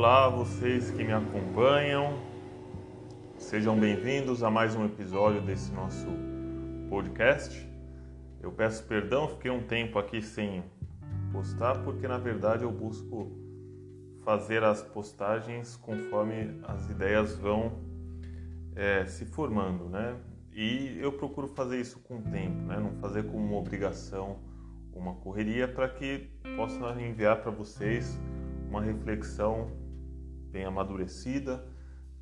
Olá, vocês que me acompanham, sejam bem-vindos a mais um episódio desse nosso podcast. Eu peço perdão, fiquei um tempo aqui sem postar, porque na verdade eu busco fazer as postagens conforme as ideias vão é, se formando, né? E eu procuro fazer isso com tempo, né? Não fazer como uma obrigação, uma correria, para que possa enviar para vocês uma reflexão bem amadurecida,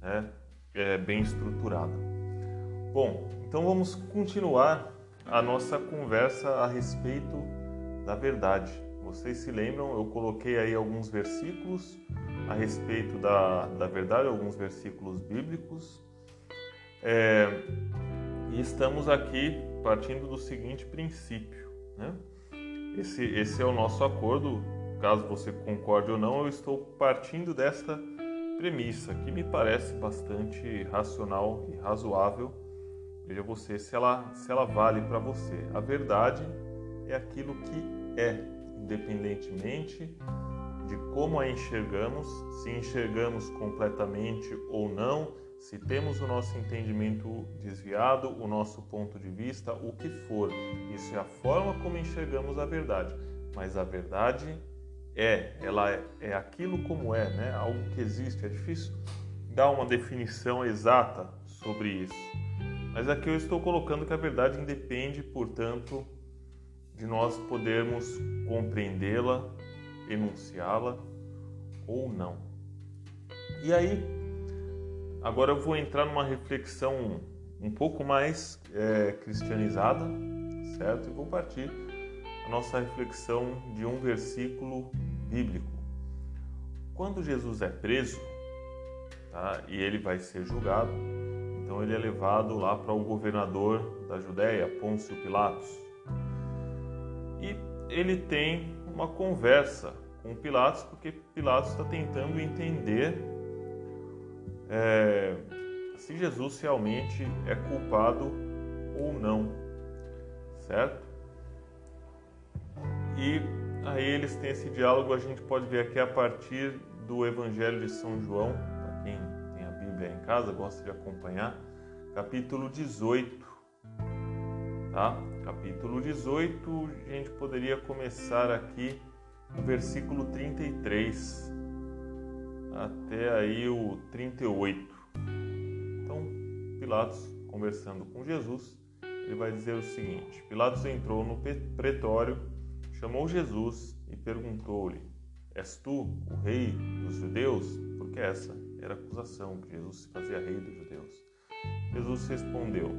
né? é, bem estruturada. Bom, então vamos continuar a nossa conversa a respeito da verdade. Vocês se lembram, eu coloquei aí alguns versículos a respeito da, da verdade, alguns versículos bíblicos. É, e estamos aqui partindo do seguinte princípio. Né? Esse, esse é o nosso acordo caso você concorde ou não, eu estou partindo desta premissa que me parece bastante racional e razoável. Veja você se ela, se ela vale para você. A verdade é aquilo que é, independentemente de como a enxergamos, se enxergamos completamente ou não, se temos o nosso entendimento desviado, o nosso ponto de vista, o que for. Isso é a forma como enxergamos a verdade. Mas a verdade é, ela é, é aquilo como é, né? Algo que existe. É difícil dar uma definição exata sobre isso. Mas aqui eu estou colocando que a verdade independe, portanto, de nós podermos compreendê-la, enunciá-la ou não. E aí, agora eu vou entrar numa reflexão um pouco mais é, cristianizada, certo? E vou partir a nossa reflexão de um versículo bíblico. Quando Jesus é preso tá, e ele vai ser julgado, então ele é levado lá para o governador da Judéia, Pôncio Pilatos. E ele tem uma conversa com Pilatos, porque Pilatos está tentando entender é, se Jesus realmente é culpado ou não, certo? E Aí eles têm esse diálogo, a gente pode ver aqui a partir do Evangelho de São João, para quem tem a Bíblia em casa, gosta de acompanhar, capítulo 18. Tá? Capítulo 18, a gente poderia começar aqui no versículo 33 até aí o 38. Então, Pilatos conversando com Jesus, ele vai dizer o seguinte: Pilatos entrou no pretório chamou Jesus e perguntou-lhe: És tu o rei dos judeus? Porque essa era a acusação que Jesus se fazia rei dos judeus. Jesus respondeu: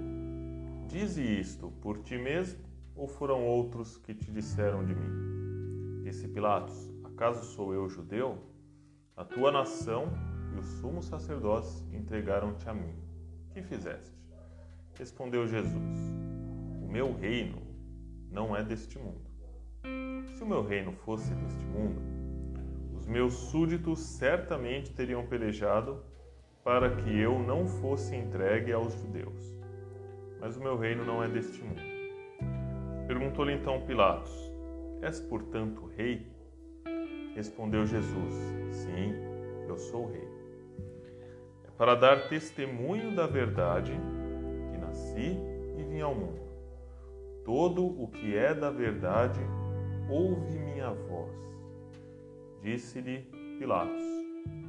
Dize isto por ti mesmo ou foram outros que te disseram de mim? Disse Pilatos: Acaso sou eu judeu? A tua nação e os sumos sacerdotes entregaram-te a mim. Que fizeste? Respondeu Jesus: O meu reino não é deste mundo. Se o meu reino fosse deste mundo, os meus súditos certamente teriam pelejado para que eu não fosse entregue aos judeus. Mas o meu reino não é deste mundo. Perguntou-lhe então Pilatos: És portanto rei? Respondeu Jesus: Sim, eu sou rei. É para dar testemunho da verdade que nasci e vim ao mundo. Todo o que é da verdade ouve minha voz. Disse-lhe Pilatos,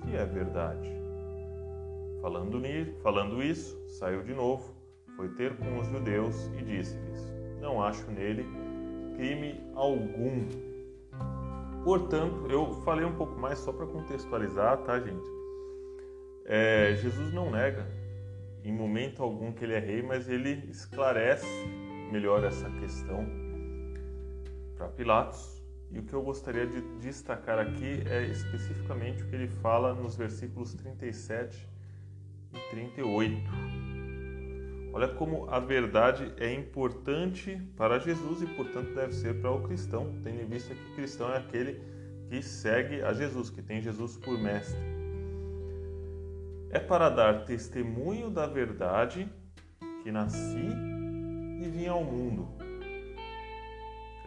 que é verdade. Falando, falando isso, saiu de novo, foi ter com os judeus e disse-lhes: Não acho nele crime algum. Portanto, eu falei um pouco mais só para contextualizar, tá, gente? É, Jesus não nega em momento algum que ele é rei, mas ele esclarece melhor essa questão para Pilatos. E o que eu gostaria de destacar aqui é especificamente o que ele fala nos versículos 37 e 38. Olha como a verdade é importante para Jesus e, portanto, deve ser para o cristão, tendo em vista que cristão é aquele que segue a Jesus, que tem Jesus por mestre. É para dar testemunho da verdade que nasci e vim ao mundo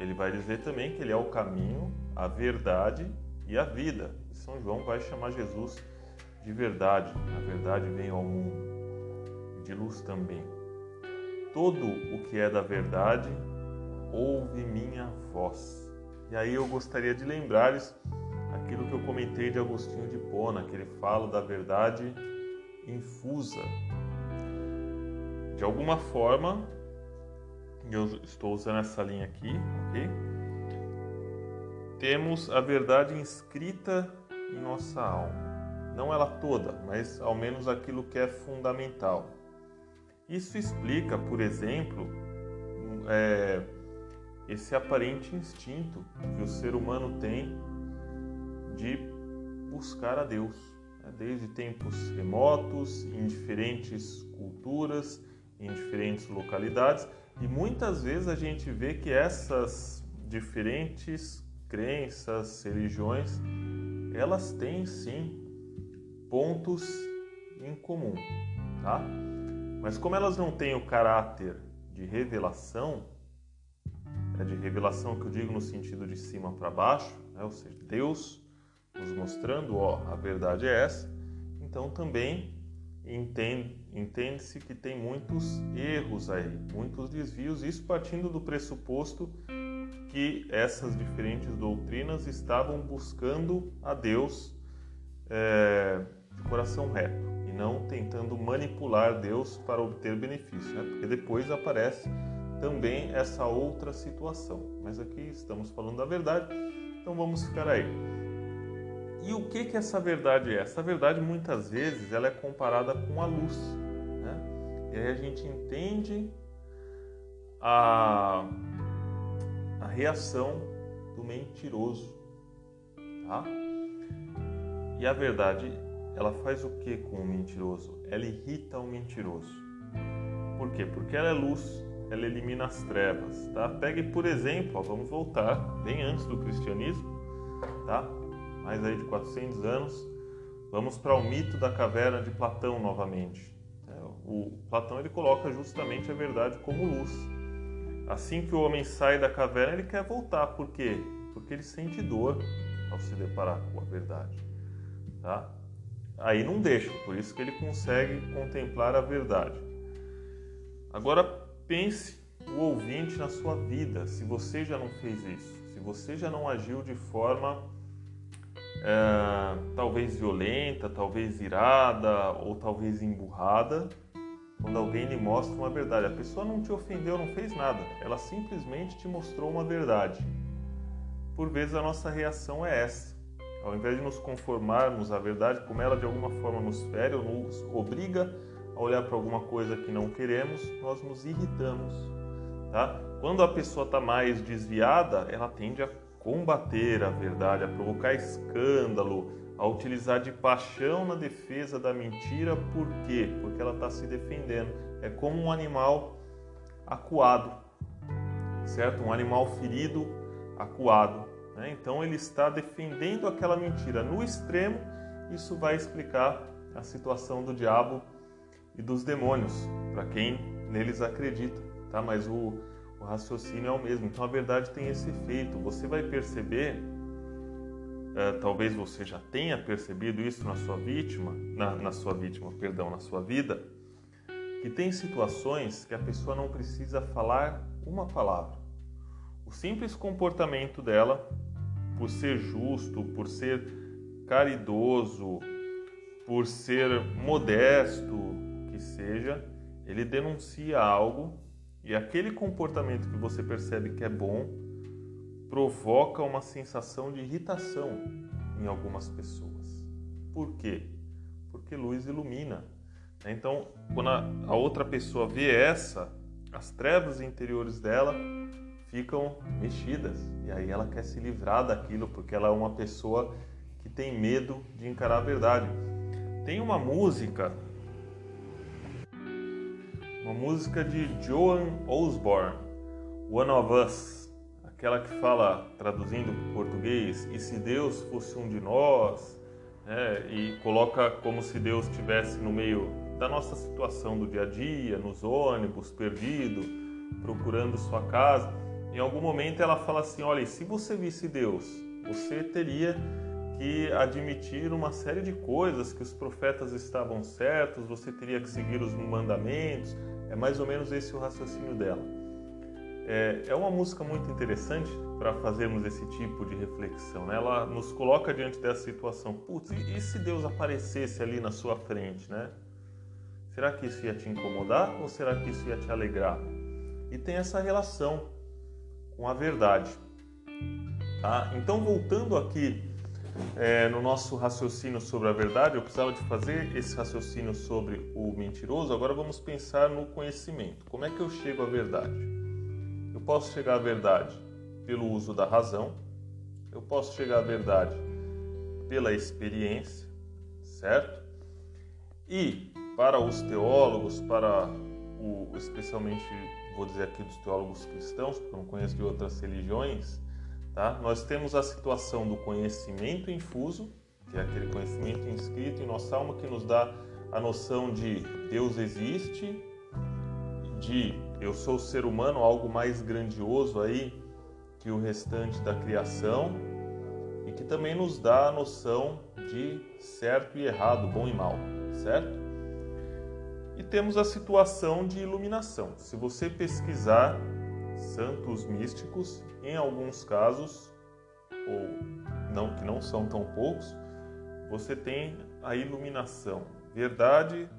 ele vai dizer também que ele é o caminho, a verdade e a vida. São João vai chamar Jesus de verdade. A verdade veio ao mundo, de luz também. Todo o que é da verdade ouve minha voz. E aí eu gostaria de lembrar-lhes aquilo que eu comentei de Agostinho de Pona, que ele fala da verdade infusa. De alguma forma, eu estou usando essa linha aqui, ok? Temos a verdade inscrita em nossa alma. Não ela toda, mas ao menos aquilo que é fundamental. Isso explica, por exemplo, é, esse aparente instinto que o ser humano tem de buscar a Deus, né? desde tempos remotos, em diferentes culturas, em diferentes localidades, e muitas vezes a gente vê que essas diferentes crenças, religiões, elas têm sim pontos em comum, tá? Mas como elas não têm o caráter de revelação, é de revelação que eu digo no sentido de cima para baixo, né? ou seja, Deus nos mostrando, ó, a verdade é essa. Então também entende-se que tem muitos erros aí, muitos desvios, isso partindo do pressuposto que essas diferentes doutrinas estavam buscando a Deus é, de coração reto e não tentando manipular Deus para obter benefício, né? porque depois aparece também essa outra situação. Mas aqui estamos falando da verdade, então vamos ficar aí. E o que que essa verdade é? Essa verdade muitas vezes ela é comparada com a luz, né? E aí a gente entende a, a reação do mentiroso, tá? E a verdade, ela faz o que com o mentiroso? Ela irrita o mentiroso. Por quê? Porque ela é luz, ela elimina as trevas, tá? Pegue, por exemplo, ó, vamos voltar bem antes do cristianismo, tá? Mais aí de 400 anos, vamos para o mito da caverna de Platão novamente. É, o Platão ele coloca justamente a verdade como luz. Assim que o homem sai da caverna, ele quer voltar. Por quê? Porque ele sente dor ao se deparar com a verdade. Tá? Aí não deixa, por isso que ele consegue contemplar a verdade. Agora pense o ouvinte na sua vida, se você já não fez isso, se você já não agiu de forma é, talvez violenta, talvez irada ou talvez emburrada, quando alguém lhe mostra uma verdade. A pessoa não te ofendeu, não fez nada, ela simplesmente te mostrou uma verdade. Por vezes a nossa reação é essa. Ao invés de nos conformarmos à verdade, como ela de alguma forma nos fere ou nos obriga a olhar para alguma coisa que não queremos, nós nos irritamos. Tá? Quando a pessoa está mais desviada, ela tende a combater a verdade, a provocar escândalo, a utilizar de paixão na defesa da mentira, por quê? Porque ela está se defendendo. É como um animal acuado, certo? Um animal ferido, acuado. Né? Então ele está defendendo aquela mentira. No extremo, isso vai explicar a situação do diabo e dos demônios, para quem neles acredita, tá? Mas o o raciocínio é o mesmo. Então a verdade tem esse efeito. Você vai perceber, é, talvez você já tenha percebido isso na sua vítima, na, na sua vítima, perdão, na sua vida, que tem situações que a pessoa não precisa falar uma palavra. O simples comportamento dela, por ser justo, por ser caridoso, por ser modesto, que seja, ele denuncia algo e aquele comportamento que você percebe que é bom provoca uma sensação de irritação em algumas pessoas. Por quê? Porque luz ilumina. Então, quando a outra pessoa vê essa, as trevas interiores dela ficam mexidas e aí ela quer se livrar daquilo porque ela é uma pessoa que tem medo de encarar a verdade. Tem uma música uma música de Joan Osborne, One of Us, aquela que fala, traduzindo para português, e se Deus fosse um de nós, né? e coloca como se Deus estivesse no meio da nossa situação do dia a dia, nos ônibus, perdido, procurando sua casa. Em algum momento ela fala assim: olha, se você visse Deus, você teria que admitir uma série de coisas, que os profetas estavam certos, você teria que seguir os mandamentos. É mais ou menos esse o raciocínio dela. É, é uma música muito interessante para fazermos esse tipo de reflexão. Né? Ela nos coloca diante dessa situação. Putz, e, e se Deus aparecesse ali na sua frente, né? Será que isso ia te incomodar ou será que isso ia te alegrar? E tem essa relação com a verdade. Tá? Então, voltando aqui é, no nosso raciocínio sobre a verdade, eu precisava de fazer esse raciocínio sobre o mentiroso. Agora vamos pensar no conhecimento. Como é que eu chego à verdade? Eu posso chegar à verdade pelo uso da razão, eu posso chegar à verdade pela experiência, certo? E para os teólogos, para o, especialmente vou dizer aqui dos teólogos cristãos, porque eu não conheço de outras religiões, Tá? Nós temos a situação do conhecimento infuso, que é aquele conhecimento inscrito em nossa alma que nos dá a noção de Deus existe, de eu sou ser humano, algo mais grandioso aí que o restante da criação, e que também nos dá a noção de certo e errado, bom e mal, certo? E temos a situação de iluminação. Se você pesquisar santos místicos, em alguns casos, ou não que não são tão poucos, você tem a iluminação, verdade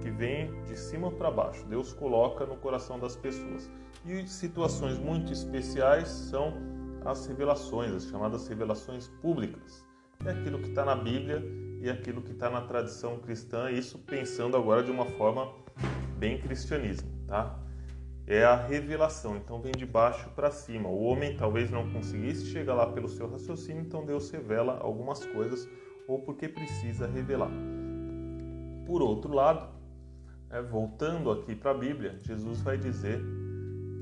que vem de cima para baixo. Deus coloca no coração das pessoas. E situações muito especiais são as revelações, as chamadas revelações públicas. É aquilo que está na Bíblia e aquilo que está na tradição cristã, isso pensando agora de uma forma bem cristianismo, tá? É a revelação, então vem de baixo para cima. O homem talvez não conseguisse chegar lá pelo seu raciocínio, então Deus revela algumas coisas ou porque precisa revelar. Por outro lado, é, voltando aqui para a Bíblia, Jesus vai dizer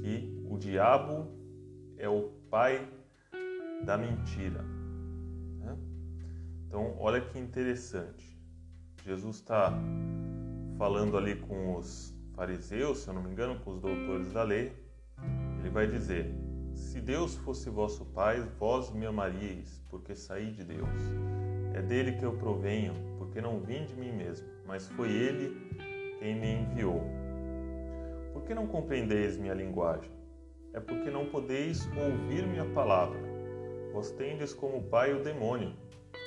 que o diabo é o pai da mentira. Né? Então, olha que interessante. Jesus está falando ali com os fariseus, se eu não me engano, com os doutores da lei, ele vai dizer: Se Deus fosse vosso Pai, vós me amaríeis, porque saí de Deus. É dele que eu provenho, porque não vim de mim mesmo, mas foi ele quem me enviou. Por que não compreendeis minha linguagem? É porque não podeis ouvir minha palavra. Vós tendes como pai o demônio,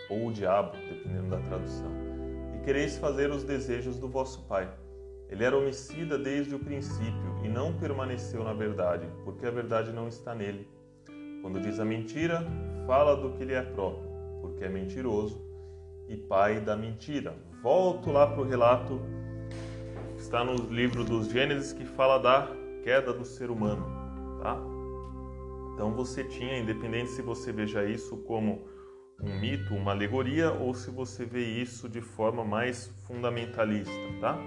ou o diabo, dependendo da tradução, e quereis fazer os desejos do vosso pai. Ele era homicida desde o princípio e não permaneceu na verdade, porque a verdade não está nele. Quando diz a mentira, fala do que lhe é próprio, porque é mentiroso e pai da mentira. Volto lá para o relato que está no livro dos Gênesis que fala da queda do ser humano, tá? Então você tinha, independente se você veja isso como um mito, uma alegoria, ou se você vê isso de forma mais fundamentalista, tá?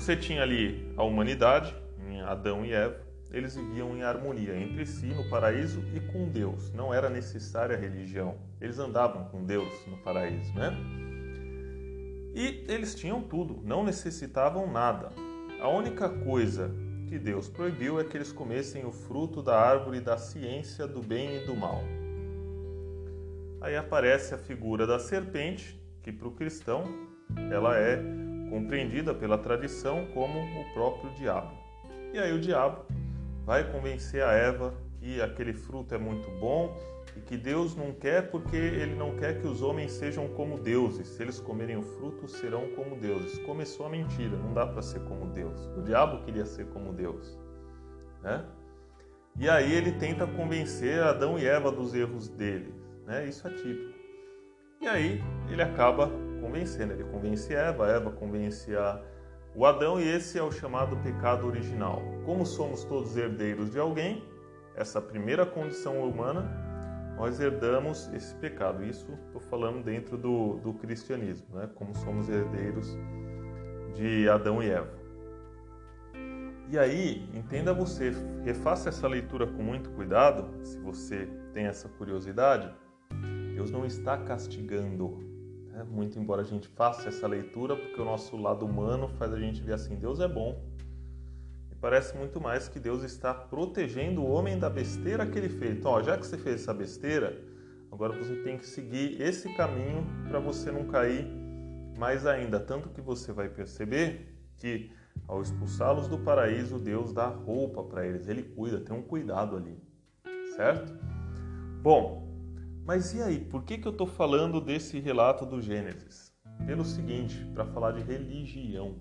Você tinha ali a humanidade, em Adão e Eva, eles viviam em harmonia entre si no paraíso e com Deus. Não era necessária a religião. Eles andavam com Deus no paraíso, né? E eles tinham tudo, não necessitavam nada. A única coisa que Deus proibiu é que eles comessem o fruto da árvore da ciência do bem e do mal. Aí aparece a figura da serpente, que para o cristão ela é compreendida pela tradição como o próprio diabo. E aí o diabo vai convencer a Eva que aquele fruto é muito bom e que Deus não quer porque ele não quer que os homens sejam como deuses. Se eles comerem o fruto, serão como deuses. Começou a mentira, não dá para ser como Deus. O diabo queria ser como Deus, né? E aí ele tenta convencer Adão e Eva dos erros deles, né? Isso é típico. E aí ele acaba convencendo. Ele convence Eva, Eva convence a, o Adão e esse é o chamado pecado original. Como somos todos herdeiros de alguém, essa primeira condição humana, nós herdamos esse pecado. Isso estou falando dentro do, do cristianismo, né? como somos herdeiros de Adão e Eva. E aí, entenda você, refaça essa leitura com muito cuidado, se você tem essa curiosidade. Deus não está castigando né? Muito embora a gente faça essa leitura, porque o nosso lado humano faz a gente ver assim: Deus é bom. E parece muito mais que Deus está protegendo o homem da besteira que ele fez. Então, ó, já que você fez essa besteira, Agora você tem que seguir esse caminho para você não cair mais ainda. Tanto que você vai perceber que ao expulsá-los do paraíso, Deus dá roupa para eles, ele cuida, tem um cuidado ali, certo? Bom, mas e aí, por que, que eu estou falando desse relato do Gênesis? Pelo seguinte, para falar de religião.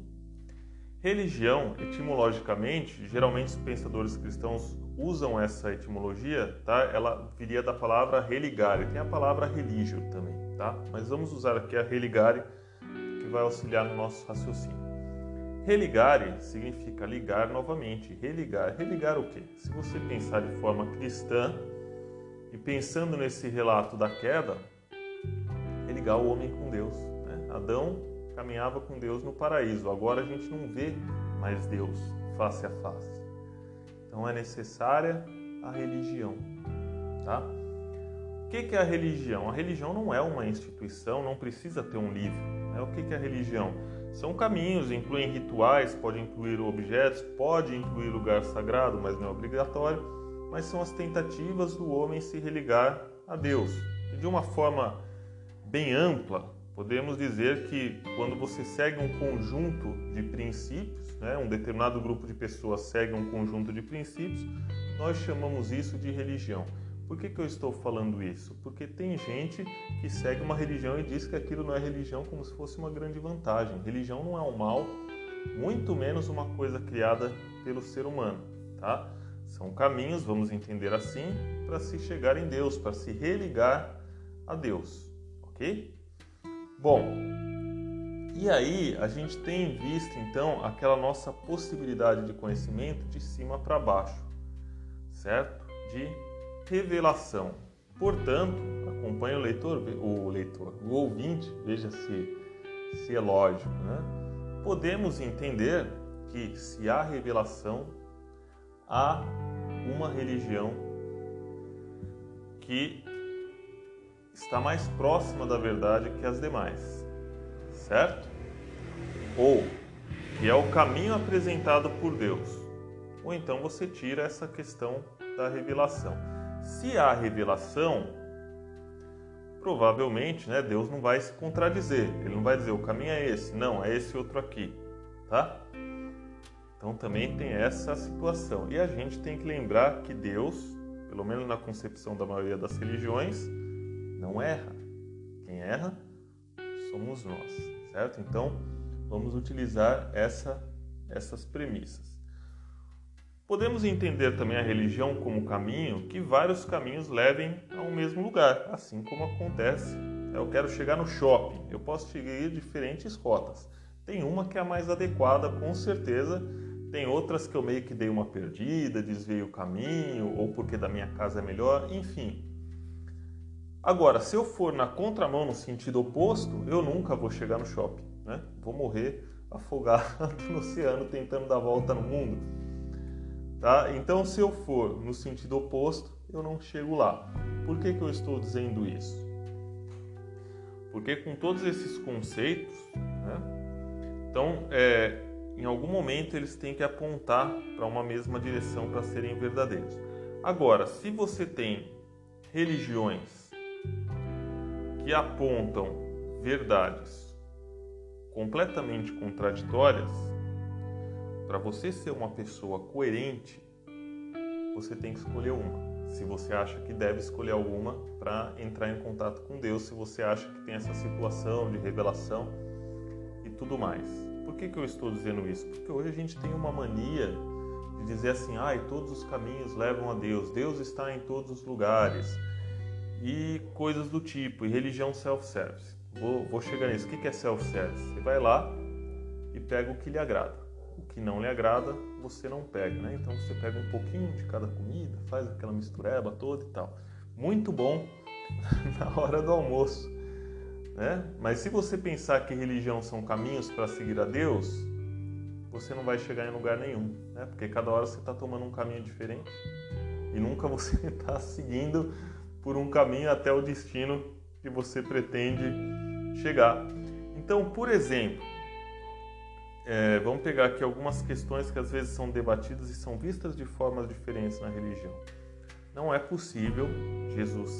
Religião, etimologicamente, geralmente os pensadores cristãos usam essa etimologia, tá? Ela viria da palavra religare, tem a palavra religio também, tá? Mas vamos usar aqui a religare, que vai auxiliar no nosso raciocínio. Religare significa ligar novamente. Religar. Religar o quê? Se você pensar de forma cristã e pensando nesse relato da queda, religar o homem com Deus. Né? Adão caminhava com Deus no paraíso. Agora a gente não vê mais Deus face a face. Então é necessária a religião, tá? O que é a religião? A religião não é uma instituição, não precisa ter um livro. Né? O que é a religião? São caminhos, incluem rituais, pode incluir objetos, pode incluir lugar sagrado, mas não é obrigatório. Mas são as tentativas do homem se religar a Deus. E de uma forma bem ampla, Podemos dizer que quando você segue um conjunto de princípios, né, um determinado grupo de pessoas segue um conjunto de princípios, nós chamamos isso de religião. Por que, que eu estou falando isso? Porque tem gente que segue uma religião e diz que aquilo não é religião como se fosse uma grande vantagem. Religião não é um mal, muito menos uma coisa criada pelo ser humano, tá? São caminhos, vamos entender assim, para se chegar em Deus, para se religar a Deus, ok? Bom, e aí a gente tem visto então aquela nossa possibilidade de conhecimento de cima para baixo, certo? De revelação. Portanto, acompanhe o leitor, o leitor, o ouvinte, veja se, se é lógico, né? Podemos entender que se há revelação, há uma religião que está mais próxima da verdade que as demais, certo? Ou que é o caminho apresentado por Deus. Ou então você tira essa questão da revelação. Se há revelação, provavelmente, né, Deus não vai se contradizer. Ele não vai dizer o caminho é esse, não, é esse outro aqui, tá? Então também tem essa situação. E a gente tem que lembrar que Deus, pelo menos na concepção da maioria das religiões, não erra. Quem erra somos nós, certo? Então, vamos utilizar essa, essas premissas. Podemos entender também a religião como caminho que vários caminhos levem ao mesmo lugar, assim como acontece. Eu quero chegar no shopping, eu posso seguir diferentes rotas. Tem uma que é a mais adequada, com certeza. Tem outras que eu meio que dei uma perdida, desviei o caminho, ou porque da minha casa é melhor, enfim. Agora, se eu for na contramão no sentido oposto, eu nunca vou chegar no shopping, né? Vou morrer afogado no oceano tentando dar volta no mundo. Tá? Então, se eu for no sentido oposto, eu não chego lá. Por que, que eu estou dizendo isso? Porque com todos esses conceitos, né? então, é, em algum momento eles têm que apontar para uma mesma direção para serem verdadeiros. Agora, se você tem religiões que apontam verdades completamente contraditórias, para você ser uma pessoa coerente, você tem que escolher uma. Se você acha que deve escolher alguma para entrar em contato com Deus, se você acha que tem essa situação de revelação e tudo mais. Por que, que eu estou dizendo isso? Porque hoje a gente tem uma mania de dizer assim: ai, todos os caminhos levam a Deus, Deus está em todos os lugares e coisas do tipo, e religião self-service. Vou, vou chegar nisso. O que é self-service? Você vai lá e pega o que lhe agrada. O que não lhe agrada, você não pega, né? Então você pega um pouquinho de cada comida, faz aquela mistureba toda e tal. Muito bom na hora do almoço, né? Mas se você pensar que religião são caminhos para seguir a Deus, você não vai chegar em lugar nenhum, né? Porque cada hora você está tomando um caminho diferente e nunca você está seguindo por um caminho até o destino que você pretende chegar. Então, por exemplo, é, vamos pegar aqui algumas questões que às vezes são debatidas e são vistas de formas diferentes na religião. não é possível Jesus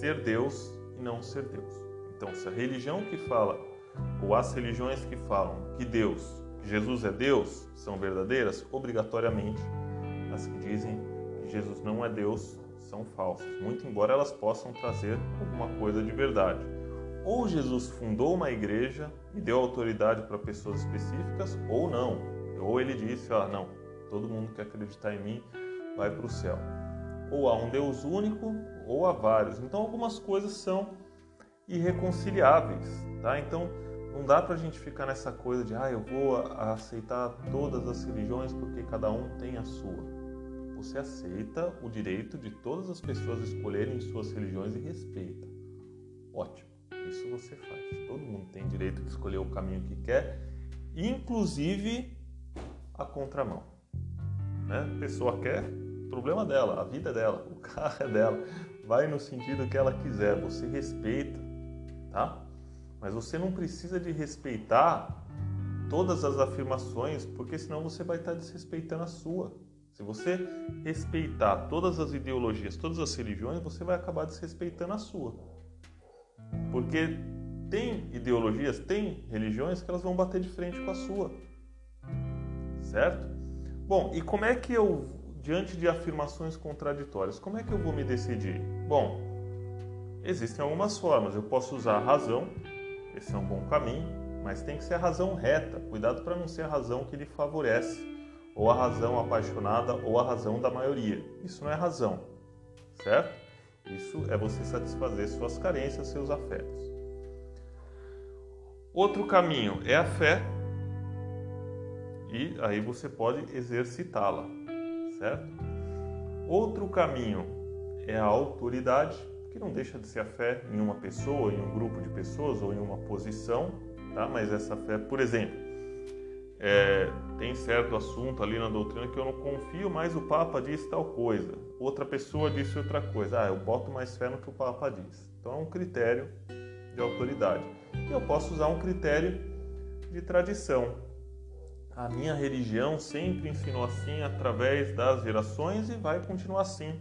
ser Deus e não ser Deus. Então, se a religião que fala, ou as religiões que falam que Deus, que Jesus é Deus, são verdadeiras, obrigatoriamente as que dizem que Jesus não é Deus são falsas, muito embora elas possam trazer alguma coisa de verdade. Ou Jesus fundou uma igreja e deu autoridade para pessoas específicas, ou não. Ou ele disse: ah, não, todo mundo que acreditar em mim vai para o céu. Ou há um Deus único, ou há vários. Então, algumas coisas são irreconciliáveis, tá? Então, não dá para a gente ficar nessa coisa de, ah, eu vou aceitar todas as religiões porque cada um tem a sua. Você aceita o direito de todas as pessoas escolherem suas religiões e respeita. Ótimo, isso você faz. Todo mundo tem direito de escolher o caminho que quer, inclusive a contramão. Né? A pessoa quer, problema dela, a vida é dela, o carro é dela, vai no sentido que ela quiser, você respeita, tá? Mas você não precisa de respeitar todas as afirmações, porque senão você vai estar desrespeitando a sua. Se você respeitar todas as ideologias, todas as religiões, você vai acabar desrespeitando a sua. Porque tem ideologias, tem religiões que elas vão bater de frente com a sua. Certo? Bom, e como é que eu, diante de afirmações contraditórias, como é que eu vou me decidir? Bom, existem algumas formas. Eu posso usar a razão, esse é um bom caminho, mas tem que ser a razão reta. Cuidado para não ser a razão que lhe favorece, ou a razão apaixonada, ou a razão da maioria. Isso não é razão, certo? Isso é você satisfazer suas carências, seus afetos. Outro caminho é a fé, e aí você pode exercitá-la, certo? Outro caminho é a autoridade, que não deixa de ser a fé em uma pessoa, em um grupo de pessoas ou em uma posição, tá? Mas essa fé, por exemplo, é, tem certo assunto ali na doutrina que eu não confio, mas o Papa disse tal coisa, outra pessoa disse outra coisa. Ah, eu boto mais fé no que o Papa diz. Então é um critério de autoridade. E eu posso usar um critério de tradição, a minha religião sempre ensinou assim através das gerações e vai continuar assim,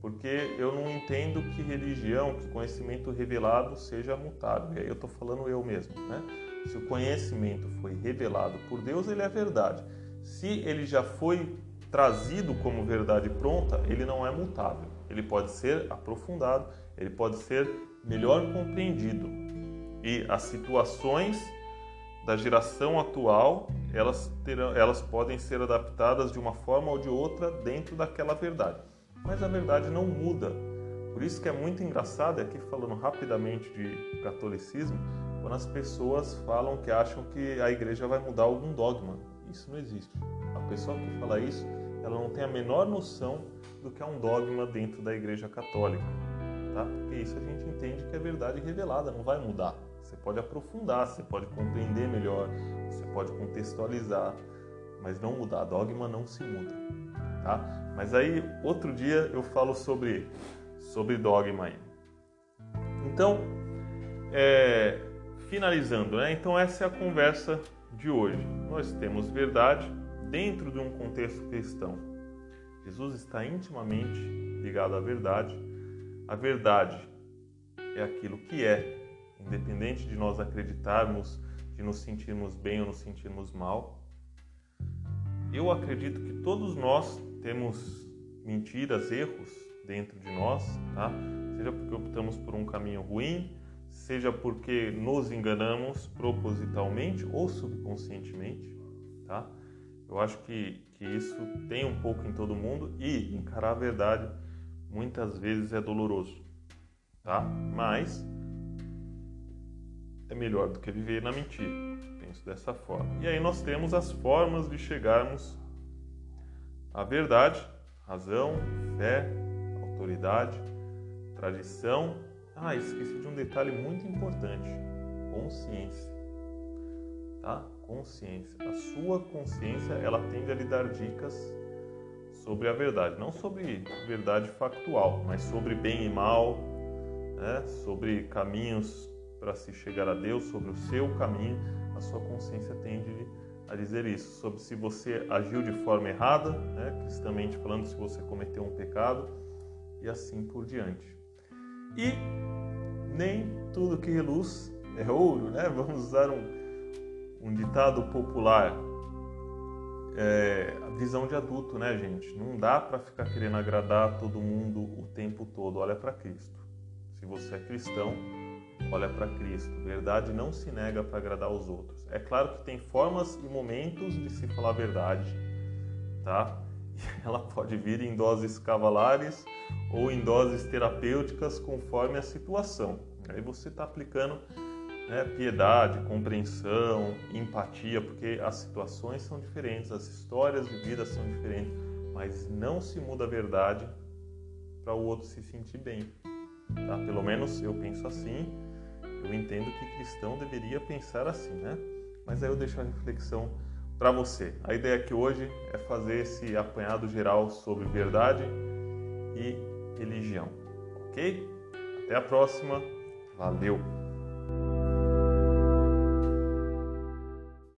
porque eu não entendo que religião, que conhecimento revelado seja mutável. E aí eu estou falando eu mesmo, né? Se o conhecimento foi revelado por Deus, ele é verdade. Se ele já foi trazido como verdade pronta, ele não é mutável. Ele pode ser aprofundado, ele pode ser melhor compreendido. E as situações da geração atual, elas, terão, elas podem ser adaptadas de uma forma ou de outra dentro daquela verdade. Mas a verdade não muda. Por isso que é muito engraçado, aqui falando rapidamente de catolicismo, quando as pessoas falam que acham que a igreja vai mudar algum dogma. Isso não existe. A pessoa que fala isso, ela não tem a menor noção do que é um dogma dentro da igreja católica. Tá? Porque isso a gente entende que é verdade revelada, não vai mudar. Você pode aprofundar, você pode compreender melhor, você pode contextualizar, mas não mudar. Dogma não se muda, tá? Mas aí outro dia eu falo sobre sobre dogma aí. Então, é, finalizando, né? Então essa é a conversa de hoje. Nós temos verdade dentro de um contexto cristão. Jesus está intimamente ligado à verdade. A verdade é aquilo que é, independente de nós acreditarmos, de nos sentirmos bem ou nos sentirmos mal. Eu acredito que todos nós temos mentiras, erros dentro de nós, tá? Seja porque optamos por um caminho ruim, seja porque nos enganamos propositalmente ou subconscientemente, tá? Eu acho que, que isso tem um pouco em todo mundo e encarar a verdade muitas vezes é doloroso, tá? Mas é melhor do que viver na mentira. Penso dessa forma. E aí nós temos as formas de chegarmos à verdade: razão, fé, autoridade, tradição. Ah, esqueci de um detalhe muito importante: consciência. Tá? Consciência. A sua consciência ela tende a lhe dar dicas sobre a verdade, não sobre verdade factual, mas sobre bem e mal, né? sobre caminhos para se chegar a Deus, sobre o seu caminho, a sua consciência tende a dizer isso. Sobre se você agiu de forma errada, né, cristamente falando, se você cometeu um pecado, e assim por diante. E nem tudo que reluz é ouro, né? Vamos usar um, um ditado popular. É, a visão de adulto, né, gente? Não dá para ficar querendo agradar todo mundo o tempo todo. Olha para Cristo. Se você é cristão, olha para Cristo. Verdade não se nega para agradar os outros. É claro que tem formas e momentos de se falar a verdade, tá? ela pode vir em doses cavalares ou em doses terapêuticas conforme a situação. Aí você está aplicando né, piedade, compreensão, empatia, porque as situações são diferentes, as histórias de vida são diferentes, mas não se muda a verdade para o outro se sentir bem. Tá? Pelo menos eu penso assim, eu entendo que cristão deveria pensar assim, né? Mas aí eu deixo a reflexão para você. A ideia aqui hoje é fazer esse apanhado geral sobre verdade e religião, ok? Até a próxima, valeu!